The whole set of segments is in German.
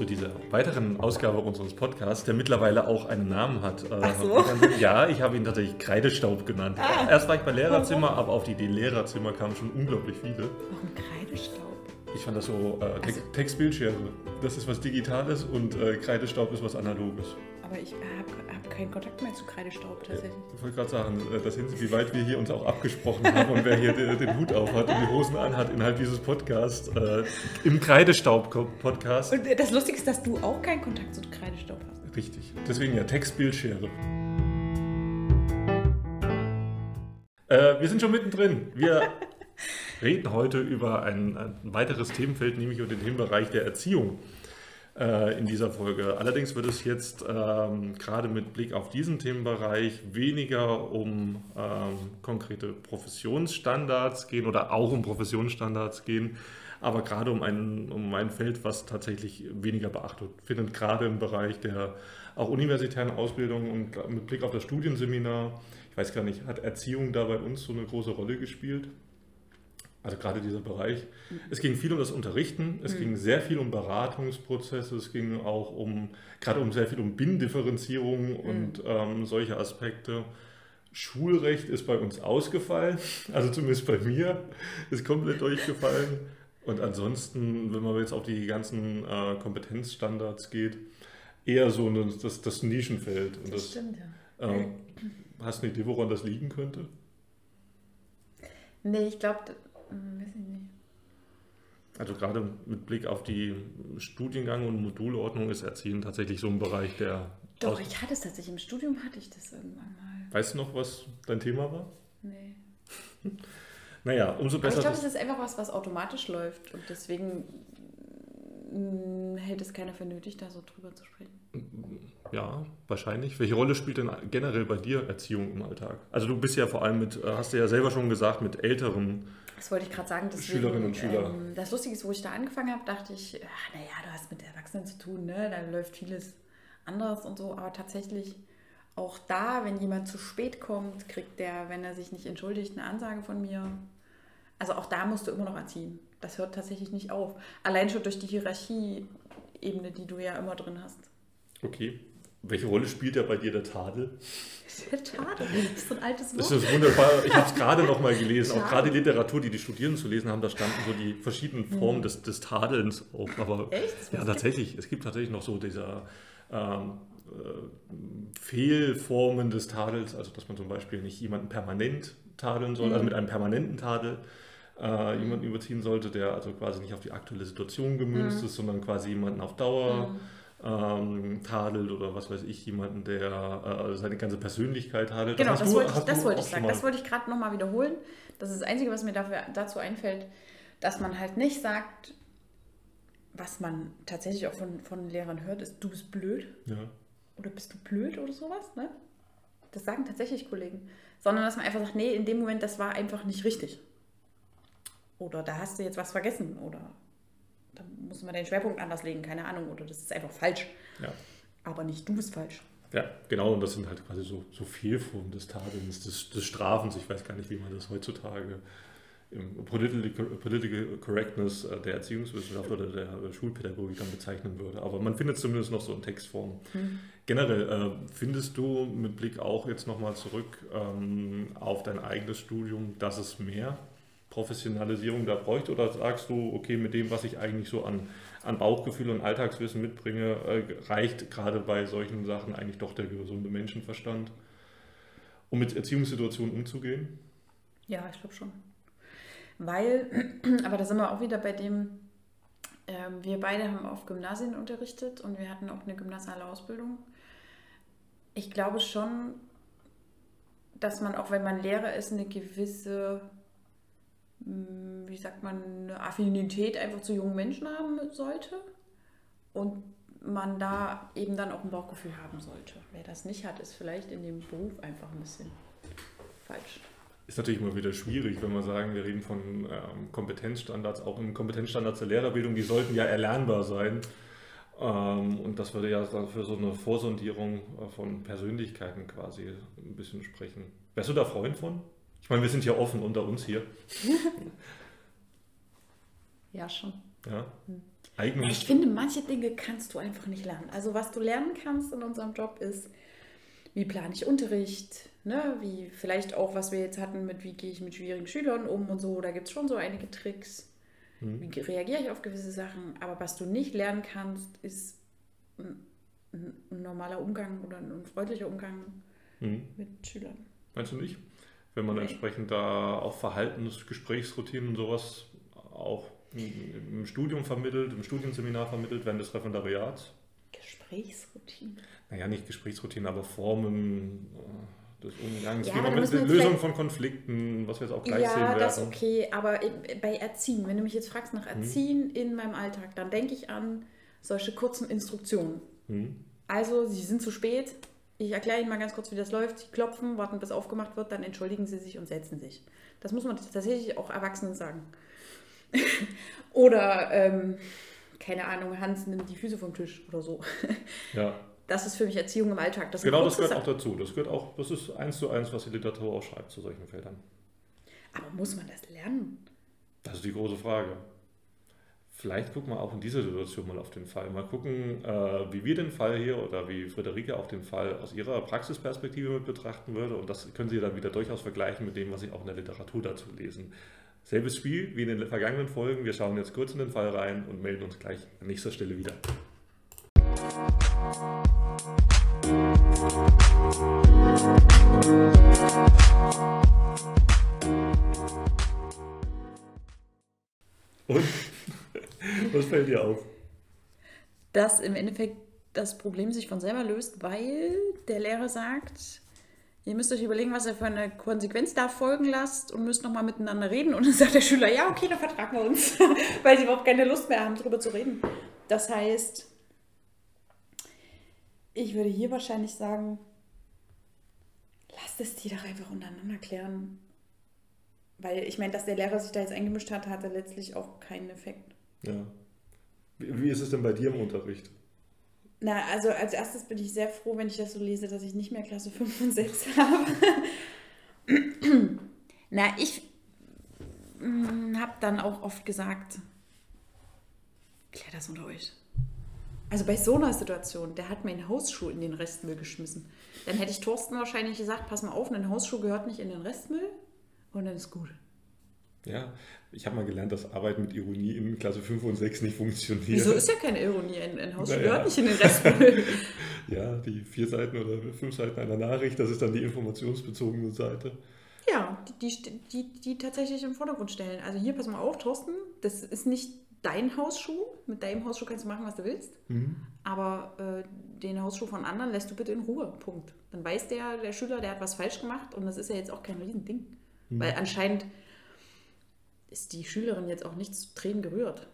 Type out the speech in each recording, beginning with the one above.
zu dieser weiteren Ausgabe unseres Podcasts, der mittlerweile auch einen Namen hat. Äh, Ach so. Ja, ich habe ihn tatsächlich Kreidestaub genannt. Ah. Erst war ich bei Lehrerzimmer, aber auf die Idee Lehrerzimmer kamen schon unglaublich viele. Warum Kreidestaub? Ich fand das so, äh, Te Also- Textbildschere, das ist was Digitales und äh, Kreidestaub ist was Analoges. Aber ich habe hab keinen Kontakt mehr zu Kreidestaub tatsächlich. Ich wollte gerade sagen, äh, das sind, wie weit wir hier uns auch abgesprochen haben und wer hier den, den Hut auf hat und die Hosen anhat innerhalb dieses Podcasts, äh, im Kreidestaub-Podcast. Und das Lustige ist, dass du auch keinen Kontakt zu Kreidestaub hast. Richtig. Deswegen ja Textbildschere. Äh, wir sind schon mittendrin. Wir reden heute über ein, ein weiteres Themenfeld, nämlich über den Themenbereich der Erziehung äh, in dieser Folge. Allerdings wird es jetzt ähm, gerade mit Blick auf diesen Themenbereich weniger um ähm, konkrete Professionsstandards gehen oder auch um Professionsstandards gehen, aber gerade um ein, um ein Feld, was tatsächlich weniger Beachtung findet, gerade im Bereich der auch universitären Ausbildung und mit Blick auf das Studienseminar. Ich weiß gar nicht, hat Erziehung da bei uns so eine große Rolle gespielt? Also gerade dieser Bereich. Es ging viel um das Unterrichten, es ging sehr viel um Beratungsprozesse, es ging auch um, gerade um sehr viel um Binnendifferenzierung und ähm, solche Aspekte. Schulrecht ist bei uns ausgefallen, also zumindest bei mir ist komplett durchgefallen. Und ansonsten, wenn man jetzt auf die ganzen äh, Kompetenzstandards geht, eher so ein- das, das Nischenfeld. Und das, stimmt, ja. ähm, hast du eine Idee, woran das liegen könnte? Nee, ich glaube, weiß ich nicht. Also gerade mit Blick auf die Studiengang- und Modulordnung ist Erziehen tatsächlich so ein Bereich, der... Doch, ich hatte es tatsächlich. Im Studium hatte ich das irgendwann mal. Weißt du noch, was dein Thema war? Nee. Naja, umso Aber ich besser... glaube, es ist einfach was, was automatisch läuft. Und deswegen mm, hält es keiner für nötig, da so drüber zu sprechen. ja, wahrscheinlich. Welche Rolle spielt denn generell bei dir Erziehung im Alltag? Also du bist ja vor allem mit, äh, hast du ja selber schon gesagt, mit älteren... Das wollte ich gerade sagen. Deswegen, Schülerinnen und Schüler. Ähm, das Lustige ist, wo ich da angefangen habe, dachte ich, ach, naja, du hast mit Erwachsenen zu tun, ne? da läuft vieles anders und so. Aber tatsächlich auch da, wenn jemand zu spät kommt, kriegt der, wenn er sich nicht entschuldigt, eine Ansage von mir. Also auch da musst du immer noch erziehen. Das hört tatsächlich nicht auf. Allein schon durch die Hierarchie-Ebene, die du ja immer drin hast. Okay. Welche Rolle spielt da bei dir der Tadel? Schade, das ist so ein altes Das Wort. ist wunderbar. Ich habe es gerade noch mal gelesen. Auch gerade die Literatur, die die Studierenden zu lesen haben, da standen so die verschiedenen Formen des, des Tadelns auf. Aber Echt? Das ja, ich tatsächlich. Es gibt tatsächlich noch so dieser ähm, äh, Fehlformen des Tadels, also dass man zum Beispiel nicht jemanden permanent tadeln soll, also mit einem permanenten Tadel äh, jemanden überziehen sollte, der also quasi nicht auf die aktuelle Situation gemünzt ist, sondern quasi jemanden auf Dauer ähm, tadelt oder was weiß ich, jemanden, der äh, seine ganze Persönlichkeit tadelt. Genau, hast das du- wollte ich, das wollte ich sagen. Das wollte ich gerade nochmal wiederholen. Das ist das Einzige, was mir dafür, dazu einfällt, dass man halt nicht sagt, was man tatsächlich auch von, von Lehrern hört, ist, du bist blöd Ja. oder bist du blöd oder sowas. Ne? Das sagen tatsächlich Kollegen. Sondern dass man einfach sagt, nee, in dem Moment, das war einfach nicht richtig. Oder da hast du jetzt was vergessen oder da muss man den Schwerpunkt anders legen, keine Ahnung. Oder das ist einfach falsch. Ja. Aber nicht du bist falsch. ja, genau, und das sind halt quasi so, so Fehlformen des Tadelns, des, des Strafens. Ich weiß gar nicht, wie man das heutzutage im Political, Political Correctness äh, der Erziehungswissenschaft oder der Schulpädagogik dann bezeichnen würde. Aber man findet es zumindest noch so in Textform. Generell, äh, findest du mit Blick auch jetzt nochmal zurück ähm, auf dein eigenes Studium, dass es mehr Professionalisierung da bräuchte? Oder sagst du, okay, mit dem, was ich eigentlich so an, an Bauchgefühl und Alltagswissen mitbringe, äh, reicht gerade bei solchen Sachen eigentlich doch der gesunde Menschenverstand, um mit Erziehungssituationen umzugehen? Ja, ich glaube schon. Weil, aber da sind wir auch wieder bei dem, ähm, wir beide haben auf Gymnasien unterrichtet und wir hatten auch eine gymnasiale Ausbildung. Ich glaube schon, dass man, auch wenn man Lehrer ist, eine gewisse, wie sagt man, eine Affinität einfach zu jungen Menschen haben sollte. Und man da eben dann auch ein Bauchgefühl haben sollte. Wer das nicht hat, ist vielleicht in dem Beruf einfach ein bisschen falsch. Ist natürlich immer wieder schwierig, wenn wir sagen, wir reden von ähm, Kompetenzstandards, auch im Kompetenzstandards der Lehrerbildung, die sollten ja erlernbar sein. Ähm, und das würde ja für so eine Vorsondierung äh, von Persönlichkeiten quasi ein bisschen sprechen. Wärst du da Freund von? Ich meine, wir sind ja offen unter uns hier. Ja, schon. Ja. Eignungs Ich finde, manche Dinge kannst du einfach nicht lernen. Also was du lernen kannst in unserem Job ist, wie plane ich Unterricht, ne? wie vielleicht auch, was wir jetzt hatten mit, wie gehe ich mit schwierigen Schülern um und so. Da gibt es schon so einige Tricks. Hm. Wie reagiere ich auf gewisse Sachen? Aber was du nicht lernen kannst, ist ein, ein, normaler Umgang oder ein, ein freundlicher Umgang Hm. mit Schülern. Meinst du nicht? Wenn man Nee. entsprechend da auch Verhaltens-, Gesprächsroutinen und sowas auch im Studium vermittelt, im Studienseminar vermittelt, während des Referendariats. Gesprächsroutine. Naja, nicht Gesprächsroutinen, aber Formen äh, des Umgangs, Ja, wie man mit Lösung von Konflikten, was wir jetzt auch gleich sehen Ja, werden. das okay, aber bei Erziehen, wenn du mich jetzt fragst Mhm. nach Erziehen in meinem Alltag, dann denke ich an solche kurzen Instruktionen. Hm. Also, Sie sind zu spät. Ich erkläre Ihnen mal ganz kurz, wie das läuft. Sie klopfen, warten, bis aufgemacht wird, dann entschuldigen Sie sich und setzen sich. Das muss man tatsächlich auch Erwachsenen sagen. oder, ähm, keine Ahnung, Hans nimmt die Füße vom Tisch oder so. Ja, Das ist für mich Erziehung im Alltag. Das genau das gehört auch dazu. Das gehört auch, das ist eins zu eins, was die Literatur auch schreibt zu solchen Feldern. Aber muss man das lernen? Das ist die große Frage. Vielleicht gucken wir auch in dieser Situation mal auf den Fall. Mal gucken, äh, wie wir den Fall hier oder wie Friederike auch den Fall aus ihrer Praxisperspektive mit betrachten würde. Und das können Sie dann wieder durchaus vergleichen mit dem, was Sie auch in der Literatur dazu lesen. Selbes Spiel wie in den vergangenen Folgen. Wir schauen jetzt kurz in den Fall rein und melden uns gleich an nächster Stelle wieder. Und was fällt dir auf? dass im Endeffekt das Problem sich von selber löst, weil der Lehrer sagt, ihr müsst euch überlegen, was ihr für eine Konsequenz da folgen lasst und müsst nochmal miteinander reden. Und dann sagt der Schüler, ja, okay, dann vertragen wir uns, weil sie überhaupt keine Lust mehr haben, darüber zu reden. Das heißt, ich würde hier wahrscheinlich sagen, lasst es die doch einfach untereinander klären. Weil ich meine, dass der Lehrer sich da jetzt eingemischt hat, hatte letztlich auch keinen Effekt. Ja. Wie, ist es denn bei dir im Unterricht? Na, also als erstes bin ich sehr froh, wenn ich das so lese, dass ich nicht mehr Klasse 5 und 6 habe. Na, ich habe dann auch oft gesagt, klär das unter euch. Also bei so einer Situation, der hat meinen Hausschuh in den Restmüll geschmissen. Dann hätte ich Thorsten wahrscheinlich gesagt, pass mal auf, ein Hausschuh gehört nicht in den Restmüll und dann ist gut. Ja, ich habe mal gelernt, dass Arbeit mit Ironie in Klasse 5 und 6 nicht funktioniert. Wieso ist ja keine Ironie, ein, ein Hausschuh Naja. gehört nicht in den Restmüll. Ja, die vier Seiten oder fünf Seiten einer Nachricht, das ist dann die informationsbezogene Seite. Ja, die, die, die, die tatsächlich im Vordergrund stellen. Also hier, pass mal auf, Thorsten, das ist nicht dein Hausschuh. Mit deinem Hausschuh kannst du machen, was du willst. Aber äh, den Hausschuh von anderen lässt du bitte in Ruhe. Punkt. Dann weiß der, der Schüler, der hat was falsch gemacht und das ist ja jetzt auch kein Riesending. Weil anscheinend ist die Schülerin jetzt auch nicht zu Tränen gerührt.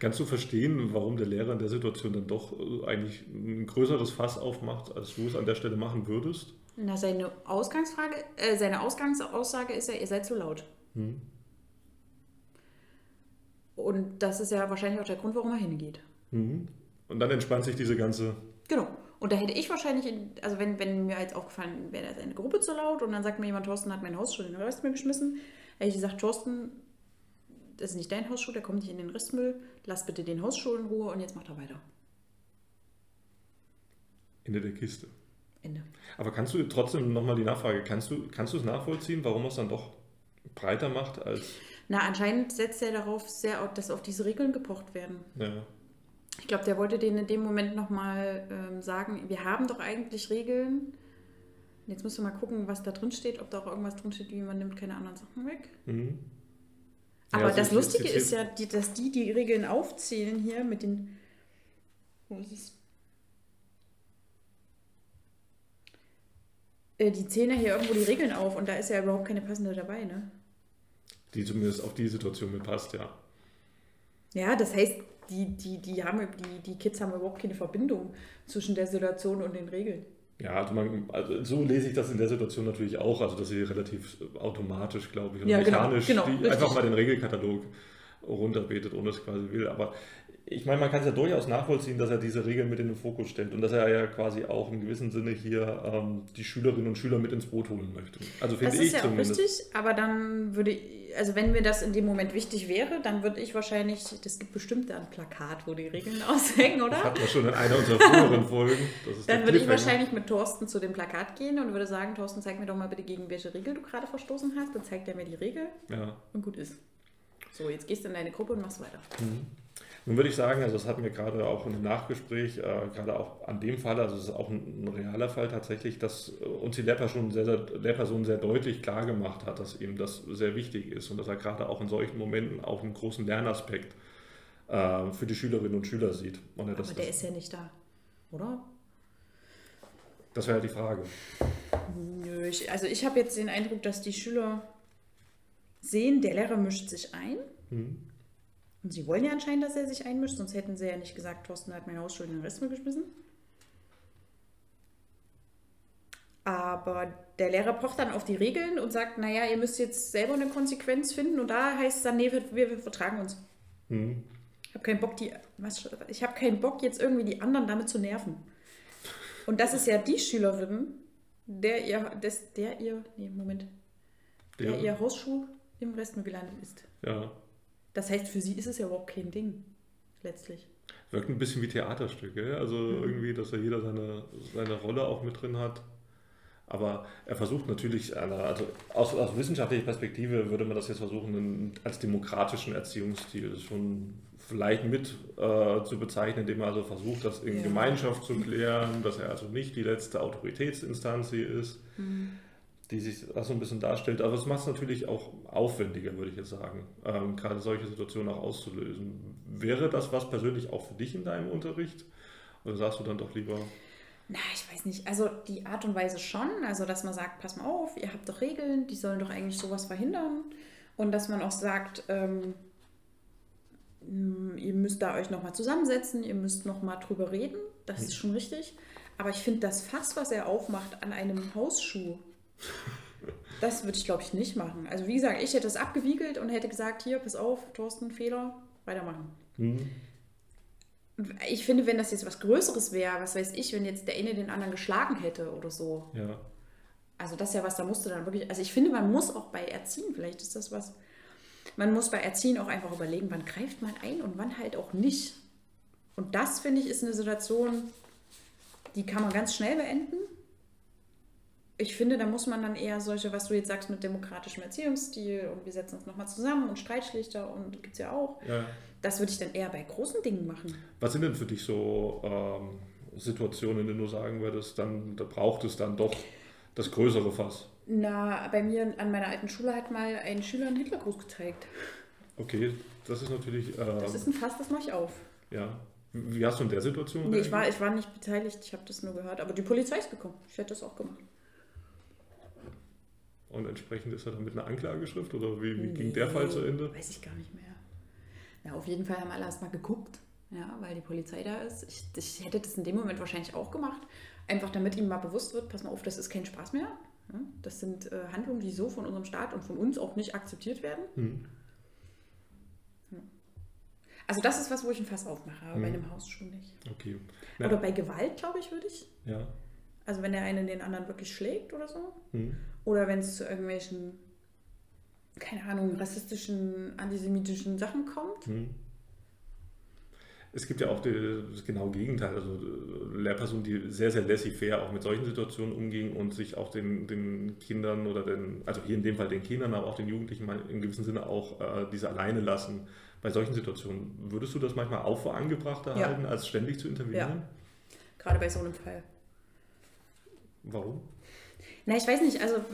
Kannst du verstehen, warum der Lehrer in der Situation dann doch äh, eigentlich ein größeres Fass aufmacht, als du es an der Stelle machen würdest? Na, seine Ausgangsfrage, äh, seine Ausgangsaussage ist ja, ihr seid zu laut. Hm. Und das ist ja wahrscheinlich auch der Grund, warum er hingeht. Mhm. Und dann entspannt sich diese ganze. Genau. Und da hätte ich wahrscheinlich, in, also wenn, wenn mir jetzt aufgefallen wäre, da ist eine Gruppe zu laut und dann sagt mir jemand, Thorsten hat mein Hausschuh in den Restmüll geschmissen, hätte ich gesagt, Thorsten, das ist nicht dein Hausschuh, der kommt nicht in den Restmüll, lass bitte den Hausschuh in Ruhe und jetzt macht er weiter. Ende der Kiste. Ende. Aber kannst du trotzdem nochmal die Nachfrage, kannst du, kannst du es nachvollziehen, warum er es dann doch breiter macht als. Na, anscheinend setzt er darauf sehr, dass auf diese Regeln gepocht werden. Ja. Ich glaube, der wollte denen in dem Moment nochmal ähm, sagen, wir haben doch eigentlich Regeln. Jetzt müssen wir mal gucken, was da drin steht, ob da auch irgendwas drin steht, wie man nimmt keine anderen Sachen weg. Mhm. Aber Ja, also das ich- Lustige ich- ist ja, die, dass die die Regeln aufzählen hier mit den. Wo ist es? Äh, Die zählen ja hier irgendwo die Regeln auf und da ist ja überhaupt keine passende dabei, ne? Die zumindest auf die Situation mit passt, ja. Ja, das heißt, die, die, die, haben, die, die Kids haben überhaupt keine Verbindung zwischen der Situation und den Regeln. Ja, also, man, also so lese ich das in der Situation natürlich auch, also dass sie relativ automatisch, glaube ich, und Ja, genau, mechanisch genau, die, richtig. einfach mal den Regelkatalog runterbetet, ohne es quasi will. Aber ich meine, man kann es ja durchaus nachvollziehen, dass er diese Regeln mit in den Fokus stellt und dass er ja quasi auch im gewissen Sinne hier ähm, die Schülerinnen und Schüler mit ins Boot holen möchte. Also finde das ist ich ja zumindest. auch richtig, aber dann würde ich, also wenn mir das in dem Moment wichtig wäre, dann würde ich wahrscheinlich, das gibt bestimmt da ein Plakat, wo die Regeln aushängen, Das oder? hatten wir schon in einer unserer früheren Folgen. Das ist Dann würde ich wahrscheinlich mit Thorsten zu dem Plakat gehen und würde sagen, Thorsten, zeig mir doch mal bitte, gegen welche Regel du gerade verstoßen hast. Dann zeigt er mir die Regel Ja. und gut ist. So, jetzt gehst du in deine Gruppe und machst weiter. Nun würde ich sagen, also das hatten wir gerade auch in dem Nachgespräch, äh, gerade auch an dem Fall, also es ist auch ein, ein realer Fall tatsächlich, dass äh, uns die Lehrperson sehr, sehr, Lehrperson sehr deutlich klar gemacht hat, dass ihm das sehr wichtig ist und dass er gerade auch in solchen Momenten auch einen großen Lernaspekt äh, für die Schülerinnen und Schüler sieht. Und er das, Aber der das, ist ja nicht da, oder? das wäre halt die Frage. Nö, ich, also ich habe jetzt den Eindruck, dass die Schüler sehen, der Lehrer mischt sich ein. Hm. Und sie wollen ja anscheinend, dass er sich einmischt, sonst hätten sie ja nicht gesagt, Thorsten hat meine Hausschule in den Rest geschmissen. Aber der Lehrer pocht dann auf die Regeln und sagt, naja, ihr müsst jetzt selber eine Konsequenz finden. Und da heißt es dann, nee, wir, wir vertragen uns. Hm. Ich habe keinen Bock, die, was, ich habe keinen Bock, jetzt irgendwie die anderen damit zu nerven. Und das ist ja die Schülerin, der ihr, des, der ihr, nee, Moment, der, Der- ihr Hausschuh im Rest gelandet ist. Ja, Das heißt, für sie ist es ja überhaupt kein Ding, letztlich. wirkt ein bisschen wie Theaterstücke, also irgendwie, dass da jeder seine, seine Rolle auch mit drin hat. Aber er versucht natürlich, also aus, aus wissenschaftlicher Perspektive würde man das jetzt versuchen, als demokratischen Erziehungsstil schon vielleicht mit äh, zu bezeichnen, indem er also versucht, das in Ja. Gemeinschaft zu klären, dass er also nicht die letzte Autoritätsinstanz hier ist, die sich das so ein bisschen darstellt. Aber es macht es natürlich auch aufwendiger, würde ich jetzt sagen, ähm, gerade solche Situationen auch auszulösen. Wäre das was persönlich auch für dich in deinem Unterricht? Oder sagst du dann doch lieber, Na, ich weiß nicht. Also die Art und Weise schon. Also, dass man sagt, pass mal auf, ihr habt doch Regeln, die sollen doch eigentlich sowas verhindern. Und dass man auch sagt, ähm, mh, ihr müsst da euch nochmal zusammensetzen, ihr müsst nochmal drüber reden. Das ist schon richtig. Aber ich finde das Fass, was er aufmacht an einem Hausschuh, das würde ich, glaube ich, nicht machen. Also, wie gesagt, ich hätte es abgewiegelt und hätte gesagt, hier, pass auf, Thorsten, Fehler, weitermachen. hm, Ich finde, wenn das jetzt was Größeres wäre, was weiß ich, wenn jetzt der eine den anderen geschlagen hätte oder so. ja, Also das ist ja was, da musst du dann wirklich, also ich finde, man muss auch bei Erziehen, vielleicht ist das was, man muss bei Erziehen auch einfach überlegen, wann greift man ein und wann halt auch nicht. Und das, finde ich, ist eine Situation, die kann man ganz schnell beenden. Ich finde, da muss man dann eher solche, was du jetzt sagst, mit demokratischem Erziehungsstil und wir setzen uns nochmal zusammen und Streitschlichter und gibt es ja auch. ja. Das würde ich dann eher bei großen Dingen machen. Was sind denn für dich so ähm, Situationen, in denen du sagen würdest, dann da braucht es dann doch das größere Fass? Na, bei mir an meiner alten Schule hat mal ein Schüler einen Hitlergruß gezeigt. Okay, das ist natürlich, äh, Das ist ein Fass, das mache ich auf. ja. Wie hast du in der Situation Nee, ich war, ich war nicht beteiligt, ich habe das nur gehört. Aber die Polizei ist gekommen. Ich hätte das auch gemacht. Und entsprechend ist er dann mit einer Anklageschrift oder wie, wie ging Nee, der Fall zu Ende? Weiß ich gar nicht mehr. Na, auf jeden Fall haben alle erst mal geguckt, ja, weil die Polizei da ist. Ich, ich hätte das in dem Moment wahrscheinlich auch gemacht. Einfach damit ihm mal bewusst wird, pass mal auf, das ist kein Spaß mehr. Das sind äh, Handlungen, die so von unserem Staat und von uns auch nicht akzeptiert werden. Hm. Also das ist was, wo ich ein Fass aufmache, aber bei Hm. einem Hausschuh nicht. Okay. Oder Ja. bei Gewalt, glaube ich, würde ich. ja. Also wenn der eine den anderen wirklich schlägt oder so. Hm. Oder wenn es zu irgendwelchen, keine Ahnung, rassistischen, antisemitischen Sachen kommt. Hm. Es gibt ja auch die, das genaue Gegenteil, also äh, Lehrpersonen, die sehr, sehr laissez-faire auch mit solchen Situationen umgehen und sich auch den, den Kindern oder den, also hier in dem Fall den Kindern, aber auch den Jugendlichen mal in gewissem Sinne auch äh, diese alleine lassen. Bei solchen Situationen, würdest du das manchmal auch für angebrachter Ja. halten, als ständig zu intervenieren? Gerade bei so einem Fall. Warum? Na, ich weiß nicht, also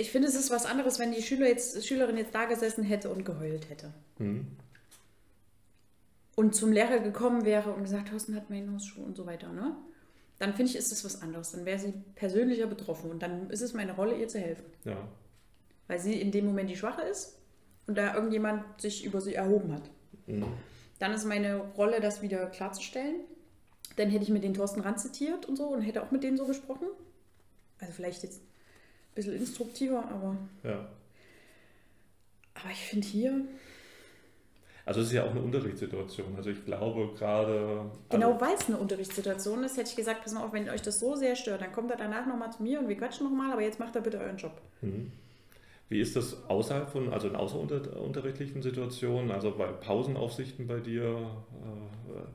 ich finde, es ist was anderes, wenn die Schüler jetzt, Schülerin jetzt da gesessen hätte und geheult hätte. Hm. Und zum Lehrer gekommen wäre und gesagt, Thorsten hat meinen Hausschuh und so weiter, ne? Dann finde ich, ist das was anderes. Dann wäre sie persönlicher betroffen und dann ist es meine Rolle, ihr zu helfen. Ja. Weil sie in dem Moment die Schwache ist und da irgendjemand sich über sie erhoben hat. Hm. Dann ist meine Rolle, das wieder klarzustellen. Dann hätte ich mit den Thorsten Rand zitiert und so und hätte auch mit denen so gesprochen. Also vielleicht jetzt ein bisschen instruktiver, aber, Ja. aber ich finde hier, Also es ist ja auch eine Unterrichtssituation. Also ich glaube gerade... Genau, also, weil es eine Unterrichtssituation ist, hätte ich gesagt, pass mal auf, wenn euch das so sehr stört, dann kommt er danach nochmal zu mir und wir quatschen nochmal, aber jetzt macht er bitte euren Job. Mhm. Wie ist das außerhalb von, also in außerunterrichtlichen Situationen, also bei Pausenaufsichten bei dir?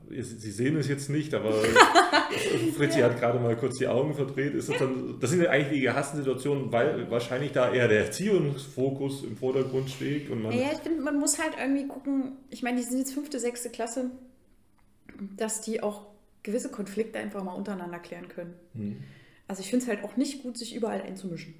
Äh, Sie sehen es jetzt nicht, aber Fritzi ja. hat gerade mal kurz die Augen verdreht. Ist das, dann, das sind ja eigentlich die gehassten Situationen, weil wahrscheinlich da eher der Erziehungsfokus im Vordergrund steht. Und man ja, ich finde, man muss halt irgendwie gucken, ich meine, die sind jetzt fünfte, sechste Klasse, dass die auch gewisse Konflikte einfach mal untereinander klären können. Hm. Also ich finde es halt auch nicht gut, sich überall einzumischen.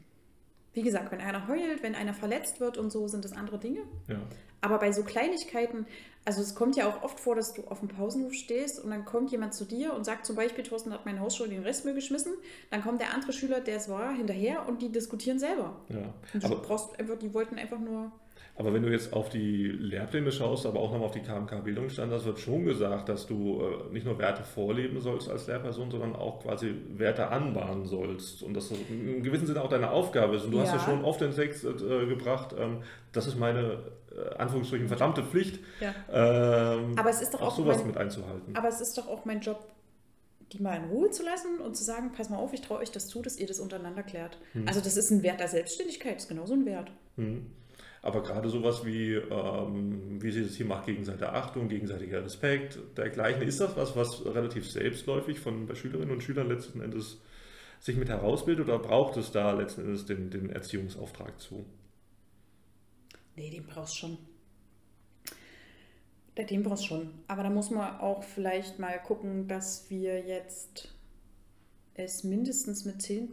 Wie gesagt, wenn einer heult, wenn einer verletzt wird und so, sind das andere Dinge. Ja. Aber bei so Kleinigkeiten, also es kommt ja auch oft vor, dass du auf dem Pausenhof stehst und dann kommt jemand zu dir und sagt zum Beispiel, Thorsten hat mein Hausschuh in den Restmüll geschmissen. Dann kommt der andere Schüler, der es war, hinterher und die diskutieren selber. Ja. Und du brauchst einfach, die wollten einfach nur aber wenn du jetzt auf die Lehrpläne schaust, aber auch nochmal auf die KMK-Bildungsstandards, wird schon gesagt, dass du äh, nicht nur Werte vorleben sollst als Lehrperson, sondern auch quasi Werte anbahnen sollst. Und dass das in gewissem Sinne auch deine Aufgabe ist. Und du ja. hast ja schon oft den Text äh, gebracht, ähm, das ist meine, äh, Anführungsstrichen, verdammte Pflicht, ja. ähm, aber es ist doch auch, auch sowas mein, mit einzuhalten. Aber es ist doch auch mein Job, die mal in Ruhe zu lassen und zu sagen, pass mal auf, ich traue euch das zu, dass ihr das untereinander klärt. Hm. Also das ist ein Wert der Selbstständigkeit, das ist genauso ein Wert. Hm. Aber gerade sowas wie, ähm, wie sie das hier macht, gegenseitige Achtung, gegenseitiger Respekt, dergleichen, ist das was, was relativ selbstläufig von bei Schülerinnen und Schülern letzten Endes sich mit herausbildet oder braucht es da letzten Endes den, den Erziehungsauftrag zu? Nee, den brauchst schon. Den brauchst schon. Aber da muss man auch vielleicht mal gucken, dass wir jetzt es mindestens mit 10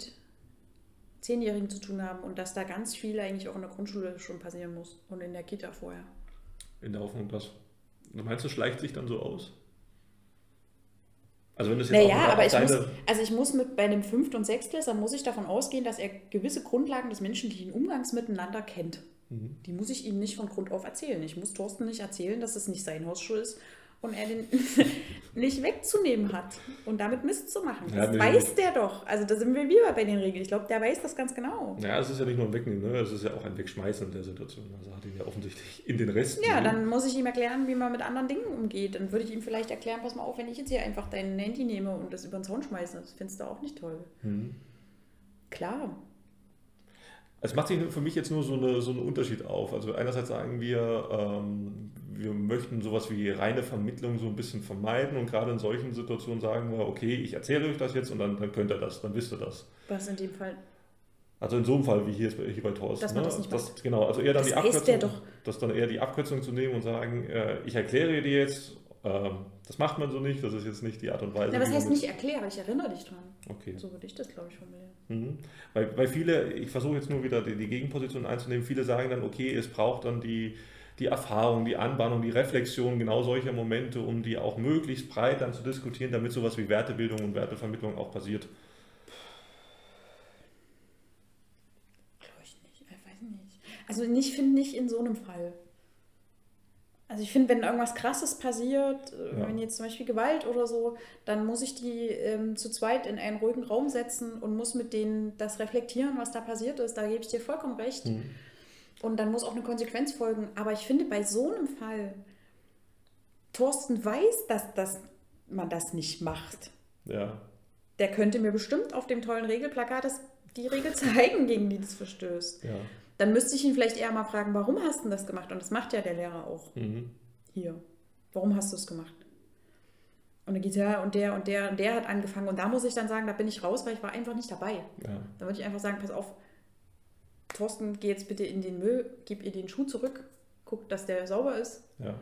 Zehnjährigen zu tun haben und dass da ganz viel eigentlich auch in der Grundschule schon passieren muss und in der Kita vorher. In der Hoffnung, dass. Du meinst, es schleicht sich dann so aus? Also wenn das jetzt naja, aber ich muss, also ich muss mit bei einem Fünft- und Sechstklässler muss ich davon ausgehen, dass er gewisse Grundlagen des menschlichen Umgangs miteinander kennt. Mhm. Die muss ich ihm nicht von Grund auf erzählen. Ich muss Thorsten nicht erzählen, dass es nicht sein Hausschuh ist und er den nicht wegzunehmen hat und damit Mist zu machen. Das ja, weiß der doch. Also da sind wir wieder bei den Regeln. Ich glaube, der weiß das ganz genau. Ja, es ist ja nicht nur ein Wegnehmen, ne? es ist ja auch ein Wegschmeißen in der Situation. Also hat ihn ja offensichtlich in den Rest. Ja, dann muss ich ihm erklären, wie man mit anderen Dingen umgeht. Dann würde ich ihm vielleicht erklären, pass mal auf, wenn ich jetzt hier einfach dein Handy nehme und das über den Zaun schmeiße, das findest du auch nicht toll. Mhm. Klar. Es macht sich für mich jetzt nur so, eine, so einen Unterschied auf. Also einerseits sagen wir, ähm, wir möchten sowas wie reine Vermittlung so ein bisschen vermeiden und gerade in solchen Situationen sagen wir, okay, ich erzähle euch das jetzt und dann, dann könnt ihr das, dann wisst ihr das. Was in dem Fall? Also in so einem Fall wie hier, hier bei Thorsten. Dass man ne? das nicht das, Genau, also eher dann das die Abkürzung, das dann eher die Abkürzung zu nehmen und sagen, äh, ich erkläre dir jetzt, das macht man so nicht, das ist jetzt nicht die Art und Weise. Ja, was heißt nicht erkläre, ich erinnere dich dran. Okay. So würde ich das, glaube ich, formulieren. Mhm. Weil, weil viele, ich versuche jetzt nur wieder die, die Gegenposition einzunehmen, viele sagen dann, okay, es braucht dann die die Erfahrung, die Anbahnung, die Reflexion genau solcher Momente, um die auch möglichst breit dann zu diskutieren, damit sowas wie Wertebildung und Wertevermittlung auch passiert? Glaube ich nicht, ich weiß nicht. Also ich finde nicht in so einem Fall. Also ich finde, wenn irgendwas Krasses passiert, äh, ja. wenn jetzt zum Beispiel Gewalt oder so, dann muss ich die ähm, zu zweit in einen ruhigen Raum setzen und muss mit denen das reflektieren, was da passiert ist. Da gebe ich dir vollkommen recht. Mhm. Und dann muss auch eine Konsequenz folgen. Aber ich finde, bei so einem Fall, Thorsten weiß, dass, dass man das nicht macht. Ja. Der könnte mir bestimmt auf dem tollen Regelplakat das, die Regel zeigen, gegen die das verstößt. Ja. Dann müsste ich ihn vielleicht eher mal fragen, warum hast du das gemacht? Und das macht ja der Lehrer auch. Mhm. Hier. Warum hast du es gemacht? Und dann geht ja und der und der und der hat angefangen. Und da muss ich dann sagen, da bin ich raus, weil ich war einfach nicht dabei. Ja. Da würde ich einfach sagen, pass auf, Thorsten, geh jetzt bitte in den Müll, gib ihr den Schuh zurück, guck, dass der sauber ist. Ja.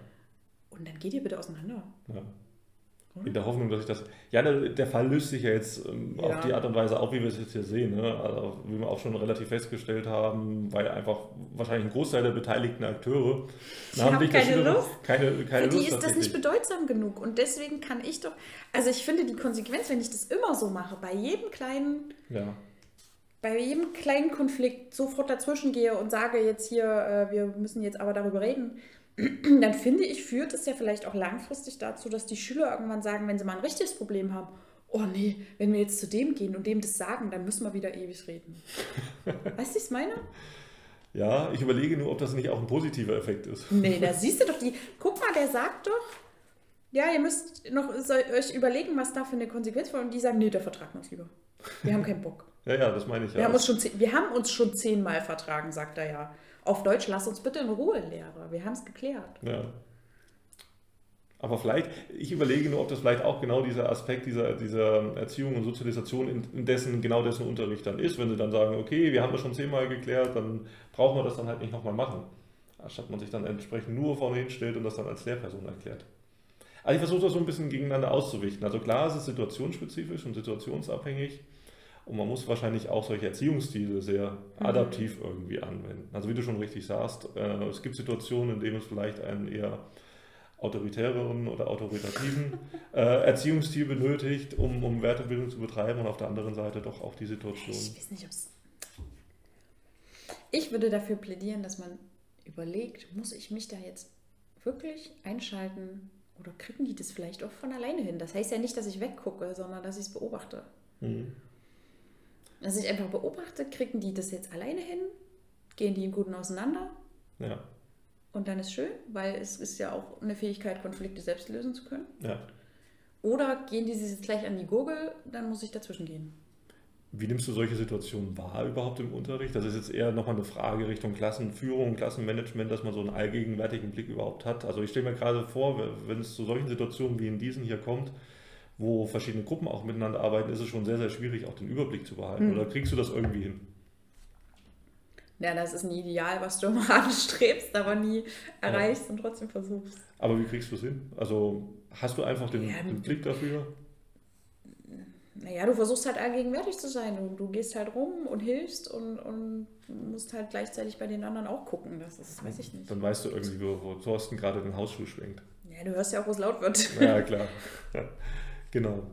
Und dann geht ihr bitte auseinander. Ja. In der Hoffnung, dass ich das. Ja, der, der Fall löst sich ja jetzt ähm, ja. auf die Art und Weise auf, wie wir es jetzt hier sehen. Ne? Also, wie wir auch schon relativ festgestellt haben, weil einfach wahrscheinlich ein Großteil der beteiligten Akteure die haben keine Lust. Keine, keine Für die ist das nicht bedeutsam genug. Und deswegen kann ich doch. Also, ich finde die Konsequenz, wenn ich das immer so mache, bei jedem kleinen. Ja bei jedem kleinen Konflikt sofort dazwischen gehe und sage jetzt hier, äh, wir müssen jetzt aber darüber reden, dann finde ich, führt es ja vielleicht auch langfristig dazu, dass die Schüler irgendwann sagen, wenn sie mal ein richtiges Problem haben, oh nee, wenn wir jetzt zu dem gehen und dem das sagen, dann müssen wir wieder ewig reden. weißt du, was ich meine? Ja, ich überlege nur, ob das nicht auch ein positiver Effekt ist. Nee, da siehst du doch die. Guck mal, der sagt doch, ja, ihr müsst noch euch überlegen, was da für eine Konsequenz war. Und die sagen, nee, der vertragen wir uns lieber. Wir haben keinen Bock. ja, ja, das meine ich ja. Wir haben, uns schon, wir haben uns schon zehnmal vertragen, sagt er ja. Auf Deutsch, lass uns bitte in Ruhe, Lehrer. Wir haben es geklärt. Ja. Aber vielleicht, ich überlege nur, ob das vielleicht auch genau dieser Aspekt dieser, dieser Erziehung und Sozialisation in, in dessen, genau dessen Unterricht dann ist, wenn sie dann sagen, okay, wir haben das schon zehnmal geklärt, dann brauchen wir das dann halt nicht nochmal machen. Anstatt man sich dann entsprechend nur vorne hinstellt und das dann als Lehrperson erklärt. Also ich versuche das so ein bisschen gegeneinander auszuwichten. Also klar, es ist situationsspezifisch und situationsabhängig. Und man muss wahrscheinlich auch solche Erziehungsstile sehr mhm. adaptiv irgendwie anwenden. Also wie du schon richtig sagst, äh, es gibt Situationen, in denen es vielleicht einen eher autoritäreren oder autoritativen äh, Erziehungsstil benötigt, um, um Wertebildung zu betreiben und auf der anderen Seite doch auch die Situation. Ich weiß nicht, ob es. Ich würde dafür plädieren, dass man überlegt, muss ich mich da jetzt wirklich einschalten oder kriegen die das vielleicht auch von alleine hin? Das heißt ja nicht, dass ich weggucke, sondern dass ich es beobachte. Mhm. Dass ich einfach beobachte, kriegen die das jetzt alleine hin? Gehen die im Guten auseinander? Ja. Und dann ist schön, weil es ist ja auch eine Fähigkeit, Konflikte selbst lösen zu können. Ja. Oder gehen die sich jetzt gleich an die Gurgel, dann muss ich dazwischen gehen. Wie nimmst du solche Situationen wahr überhaupt im Unterricht? Das ist jetzt eher nochmal eine Frage Richtung Klassenführung, Klassenmanagement, dass man so einen allgegenwärtigen Blick überhaupt hat. Also ich stelle mir gerade vor, wenn es zu solchen Situationen wie in diesen hier kommt, wo verschiedene Gruppen auch miteinander arbeiten, ist es schon sehr, sehr schwierig, auch den Überblick zu behalten. Mhm. Oder kriegst du das irgendwie hin? Ja, das ist ein Ideal, was du immer anstrebst, aber nie erreichst ja. und trotzdem versuchst. Aber wie kriegst du es hin? Also hast du einfach den, ja, den Blick dafür? Naja, du versuchst halt allgegenwärtig zu sein. Du, du gehst halt rum und hilfst und, und musst halt gleichzeitig bei den anderen auch gucken. Das ist, weiß ich nicht. Dann weißt du irgendwie, wo, wo Thorsten gerade den Hausschuh schwingt. Ja, du hörst ja auch, wo es laut wird. Ja, klar. Genau.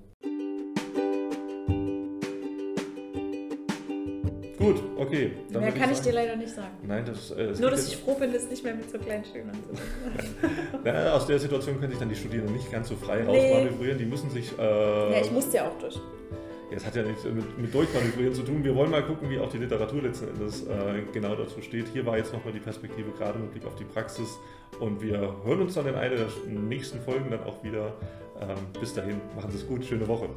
Gut, okay. Mehr kann ich, ich dir leider nicht sagen. Nein, das äh, Nur, dass ich froh bin, es nicht mehr mit so kleinen Schülern zu ja, aus der Situation können sich dann die Studierenden nicht ganz so frei nee. rausmanövrieren. Die müssen sich. Äh, ja, ich musste ja auch durch. Ja, es hat ja nichts mit, mit Durchmanövrieren zu tun. Wir wollen mal gucken, wie auch die Literatur letzten Endes äh, genau dazu steht. Hier war jetzt nochmal die Perspektive gerade mit Blick auf die Praxis. Und wir hören uns dann in einer der nächsten Folgen dann auch wieder. Ähm, bis dahin, machen Sie es gut, schöne Woche.